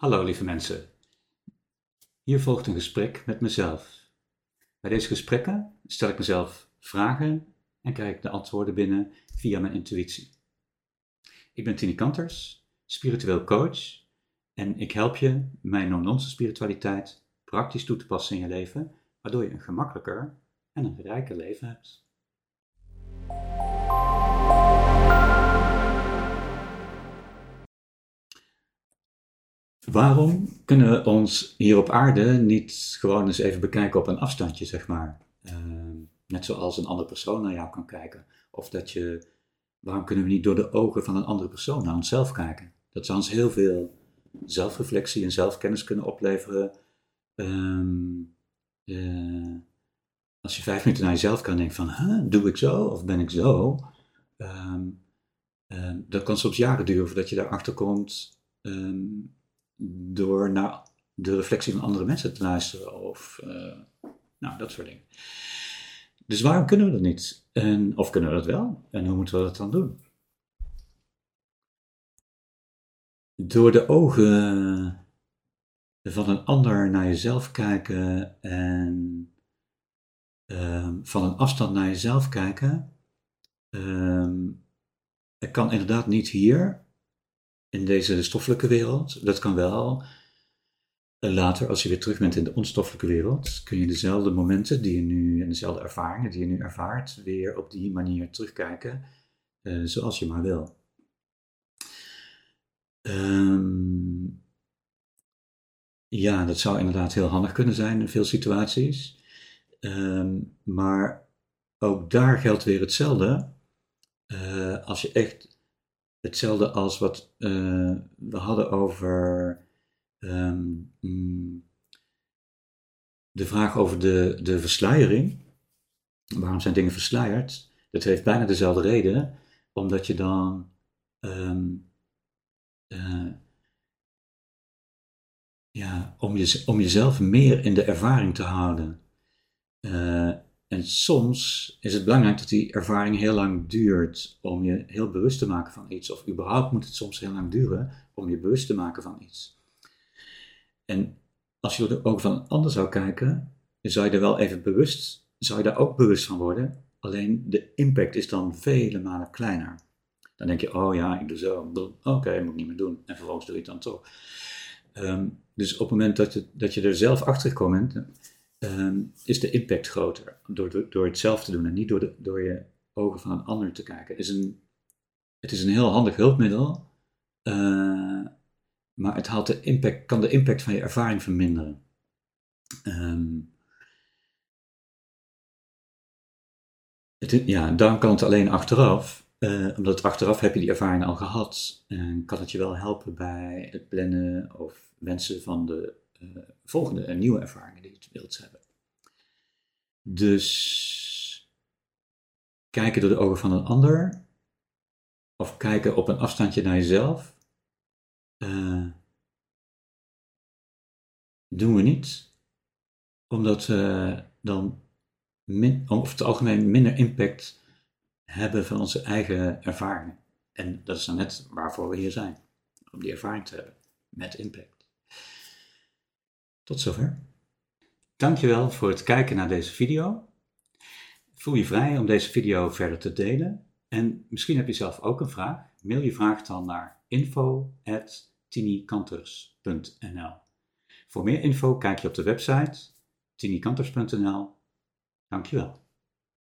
Hallo lieve mensen. Hier volgt een gesprek met mezelf. Bij deze gesprekken stel ik mezelf vragen en krijg ik de antwoorden binnen via mijn intuïtie. Ik ben Tini Kanters, spiritueel coach en ik help je mijn non-nonsense spiritualiteit praktisch toe te passen in je leven, waardoor je een gemakkelijker en een rijker leven hebt. Waarom kunnen we ons hier op aarde niet gewoon eens even bekijken op een afstandje, zeg maar? Ehm, net zoals een andere persoon naar jou kan kijken. Of dat je, waarom kunnen we niet door de ogen van een andere persoon naar onszelf kijken? Dat zou ons heel veel zelfreflectie en zelfkennis kunnen opleveren. Ehm, eh, als je vijf minuten naar jezelf kan denken van, doe ik zo of ben ik zo? Um, dat kan soms jaren duren voordat je daarachter komt door naar de reflectie van andere mensen te luisteren of uh, nou, dat soort dingen. Dus waarom kunnen we dat niet? En, of kunnen we dat wel? En hoe moeten we dat dan doen? Door de ogen van een ander naar jezelf kijken en um, van een afstand naar jezelf kijken, um, het kan inderdaad niet hier, in deze stoffelijke wereld. Dat kan wel. Later, als je weer terug bent in de onstoffelijke wereld, kun je dezelfde momenten die je nu en dezelfde ervaringen die je nu ervaart, weer op die manier terugkijken, uh, zoals je maar wil. Um, ja, dat zou inderdaad heel handig kunnen zijn in veel situaties. Um, maar ook daar geldt weer hetzelfde. Uh, als je echt hetzelfde als wat uh, we hadden over um, de vraag over de, de versluiering. Waarom zijn dingen versluierd? Dat heeft bijna dezelfde reden, omdat je dan um, uh, ja, om, je, om jezelf meer in de ervaring te houden. Uh, en soms is het belangrijk dat die ervaring heel lang duurt om je heel bewust te maken van iets. Of überhaupt moet het soms heel lang duren om je bewust te maken van iets. En als je de ogen van een ander zou kijken, zou je er wel even bewust, zou je daar ook bewust van worden. Alleen de impact is dan vele malen kleiner. Dan denk je, oh ja, ik doe zo. Oké, okay, moet ik niet meer doen. En vervolgens doe je het dan toch. Um, dus op het moment dat je, dat je er zelf achter komt, Ehm, is de impact groter door, door, het zelf te doen en niet door, door je ogen van een ander te kijken. Is een, het is een heel handig hulpmiddel, uh, maar het de impact, kan de impact van je ervaring verminderen. Um, het, ja, dan kan het alleen achteraf, uh, omdat achteraf heb je die ervaring al gehad en kan het je wel helpen bij het plannen of wensen van de volgende en nieuwe ervaringen die je wilt hebben. Dus kijken door de ogen van een ander, of kijken op een afstandje naar jezelf, uh, doen we niet, omdat we dan min, over het algemeen minder impact hebben van onze eigen ervaringen. En dat is dan net waarvoor we hier zijn, om die ervaring te hebben met impact. Tot zover. Dankjewel voor het kijken naar deze video. Voel je vrij om deze video verder te delen. En misschien heb je zelf ook een vraag. Mail je vraag dan naar info.tinikanters.nl Voor meer info kijk je op de website tinikanters.nl Dankjewel.